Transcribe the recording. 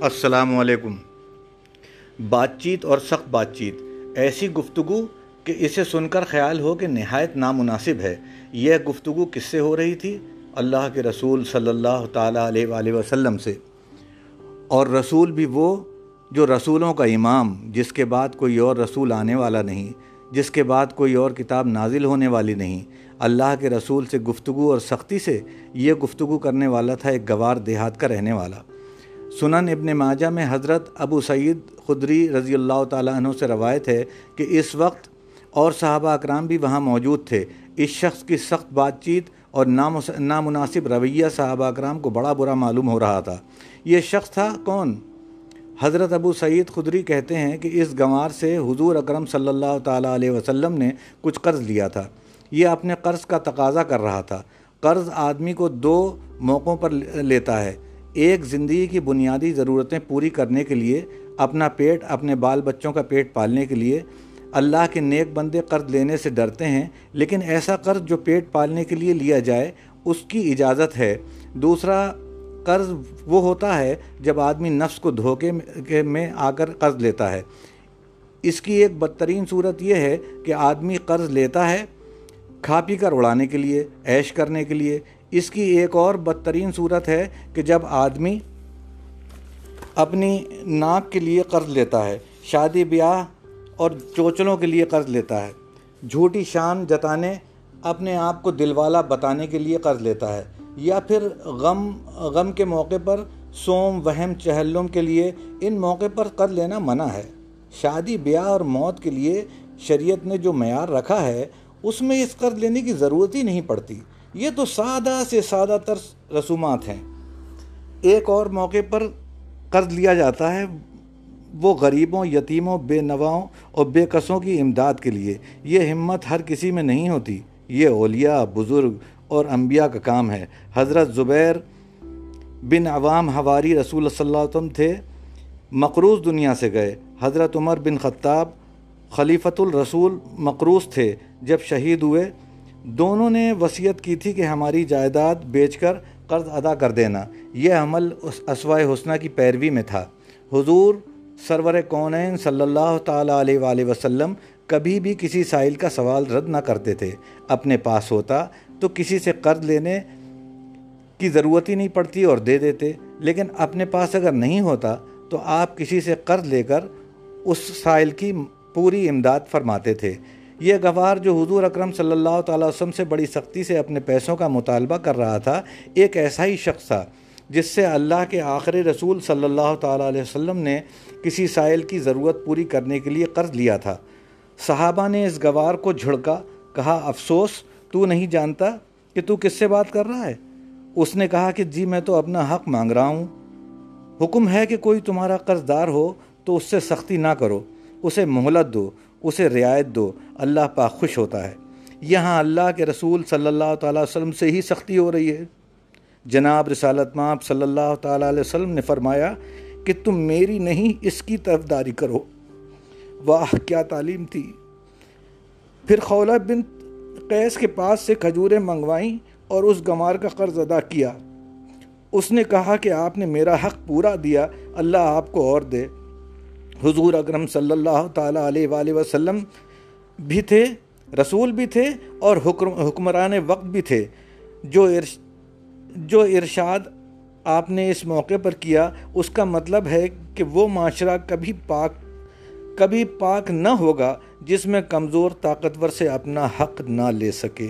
السلام علیکم۔ بات چیت اور سخت بات چیت۔ ایسی گفتگو کہ اسے سن کر خیال ہو کہ نہایت نامناسب ہے۔ یہ گفتگو کس سے ہو رہی تھی؟ اللہ کے رسول صلی اللہ تعالیٰ علیہ وآلہ وسلم سے۔ اور رسول بھی وہ جو رسولوں کا امام، جس کے بعد کوئی اور رسول آنے والا نہیں، جس کے بعد کوئی اور کتاب نازل ہونے والی نہیں۔ اللہ کے رسول سے گفتگو اور سختی سے یہ گفتگو کرنے والا تھا ایک گوار دیہات کا رہنے والا۔ سنن ابن ماجہ میں حضرت ابو سعید خدری رضی اللہ تعالیٰ عنہ سے روایت ہے کہ اس وقت اور صحابہ اکرام بھی وہاں موجود تھے۔ اس شخص کی سخت بات چیت اور نامناسب رویہ صحابہ اکرام کو بڑا برا معلوم ہو رہا تھا۔ یہ شخص تھا کون؟ حضرت ابو سعید خدری کہتے ہیں کہ اس گنوار سے حضور اکرم صلی اللہ تعالیٰ علیہ وسلم نے کچھ قرض لیا تھا۔ یہ اپنے قرض کا تقاضا کر رہا تھا۔ قرض آدمی کو دو موقعوں پر لیتا ہے۔ ایک زندگی کی بنیادی ضرورتیں پوری کرنے کے لیے، اپنا پیٹ، اپنے بال بچوں کا پیٹ پالنے کے لیے اللہ کے نیک بندے قرض لینے سے ڈرتے ہیں، لیکن ایسا قرض جو پیٹ پالنے کے لیے لیا جائے، اس کی اجازت ہے۔ دوسرا قرض وہ ہوتا ہے جب آدمی نفس کو دھوکے میں آ کر قرض لیتا ہے۔ اس کی ایک بدترین صورت یہ ہے کہ آدمی قرض لیتا ہے کھا پی کر اڑانے کے لیے، عیش کرنے کے لیے۔ اس کی ایک اور بدترین صورت ہے کہ جب آدمی اپنی ناک کے لیے قرض لیتا ہے، شادی بیاہ اور چوچلوں کے لیے قرض لیتا ہے۔ جھوٹی شان جتانے اپنے آپ کو دلوالا بتانے کے لیے قرض لیتا ہے۔ یا پھر غم غم کے موقع پر سوم، وہم، چہلم کے لیے ان موقع پر قرض لینا منع ہے۔ شادی بیاہ اور موت کے لیے شریعت نے جو معیار رکھا ہے اس میں اس قرض لینے کی ضرورت ہی نہیں پڑتی۔ یہ تو سادہ سے سادہ تر رسومات ہیں۔ ایک اور موقع پر قرض لیا جاتا ہے وہ غریبوں، یتیموں، بے نواؤں اور بے قصوں کی امداد کے لیے۔ یہ ہمت ہر کسی میں نہیں ہوتی۔ یہ اولیاء، بزرگ اور انبیاء کا کام ہے۔ حضرت زبیر بن عوام حواری رسول صلی اللہ علیہ وسلم تھے، مقروض دنیا سے گئے۔ حضرت عمر بن خطاب خلیفۃ الرسول مقروض تھے۔ جب شہید ہوئے، دونوں نے وصیت کی تھی کہ ہماری جائیداد بیچ کر قرض ادا کر دینا۔ یہ عمل اس اسوائے حسنہ کی پیروی میں تھا۔ حضور سرور کونین صلی اللہ تعالیٰ علیہ وآلہ وسلم کبھی بھی کسی سائل کا سوال رد نہ کرتے تھے۔ اپنے پاس ہوتا تو کسی سے قرض لینے کی ضرورت ہی نہیں پڑتی اور دے دیتے۔ لیکن اپنے پاس اگر نہیں ہوتا تو آپ کسی سے قرض لے کر اس سائل کی پوری امداد فرماتے تھے۔ یہ گوار جو حضور اکرم صلی اللہ تعالیٰ وسلم سے بڑی سختی سے اپنے پیسوں کا مطالبہ کر رہا تھا، ایک ایسا ہی شخص تھا، جس سے اللہ کے آخری رسول صلی اللہ تعالیٰ علیہ وسلم نے کسی سائل کی ضرورت پوری کرنے کے لیے قرض لیا تھا۔ صحابہ نے اس گوار کو جھڑکا، کہا، افسوس، تو نہیں جانتا کہ تو کس سے بات کر رہا ہے؟ اس نے کہا کہ جی میں تو اپنا حق مانگ رہا ہوں۔ حکم ہے کہ کوئی تمہارا قرض دار ہو تو اس سے سختی نہ کرو۔ اسے مہلت دو، اسے رعایت دو، اللہ پاک خوش ہوتا ہے۔ یہاں اللہ کے رسول صلی اللہ تعالیٰ وسلم سے ہی سختی ہو رہی ہے۔ جناب رسالت ماب صلی اللہ تعالیٰ علیہ وسلم نے فرمایا کہ تم میری نہیں، اس کی طرف داری کرو۔ واہ، کیا تعلیم تھی۔ پھر خولہ بن قیس کے پاس سے کھجوریں منگوائیں اور اس گمار کا قرض ادا کیا۔ اس نے کہا کہ آپ نے میرا حق پورا دیا، اللہ آپ کو اور دے۔ حضور اکرم صلی اللہ تعالیٰ علیہ وآلہ وسلم بھی تھے، رسول بھی تھے اور حکمران وقت بھی تھے۔ جو ارش، جو ارشاد آپ نے اس موقع پر کیا، اس کا مطلب ہے کہ وہ معاشرہ کبھی پاک کبھی پاک نہ ہوگا جس میں کمزور طاقتور سے اپنا حق نہ لے سکے۔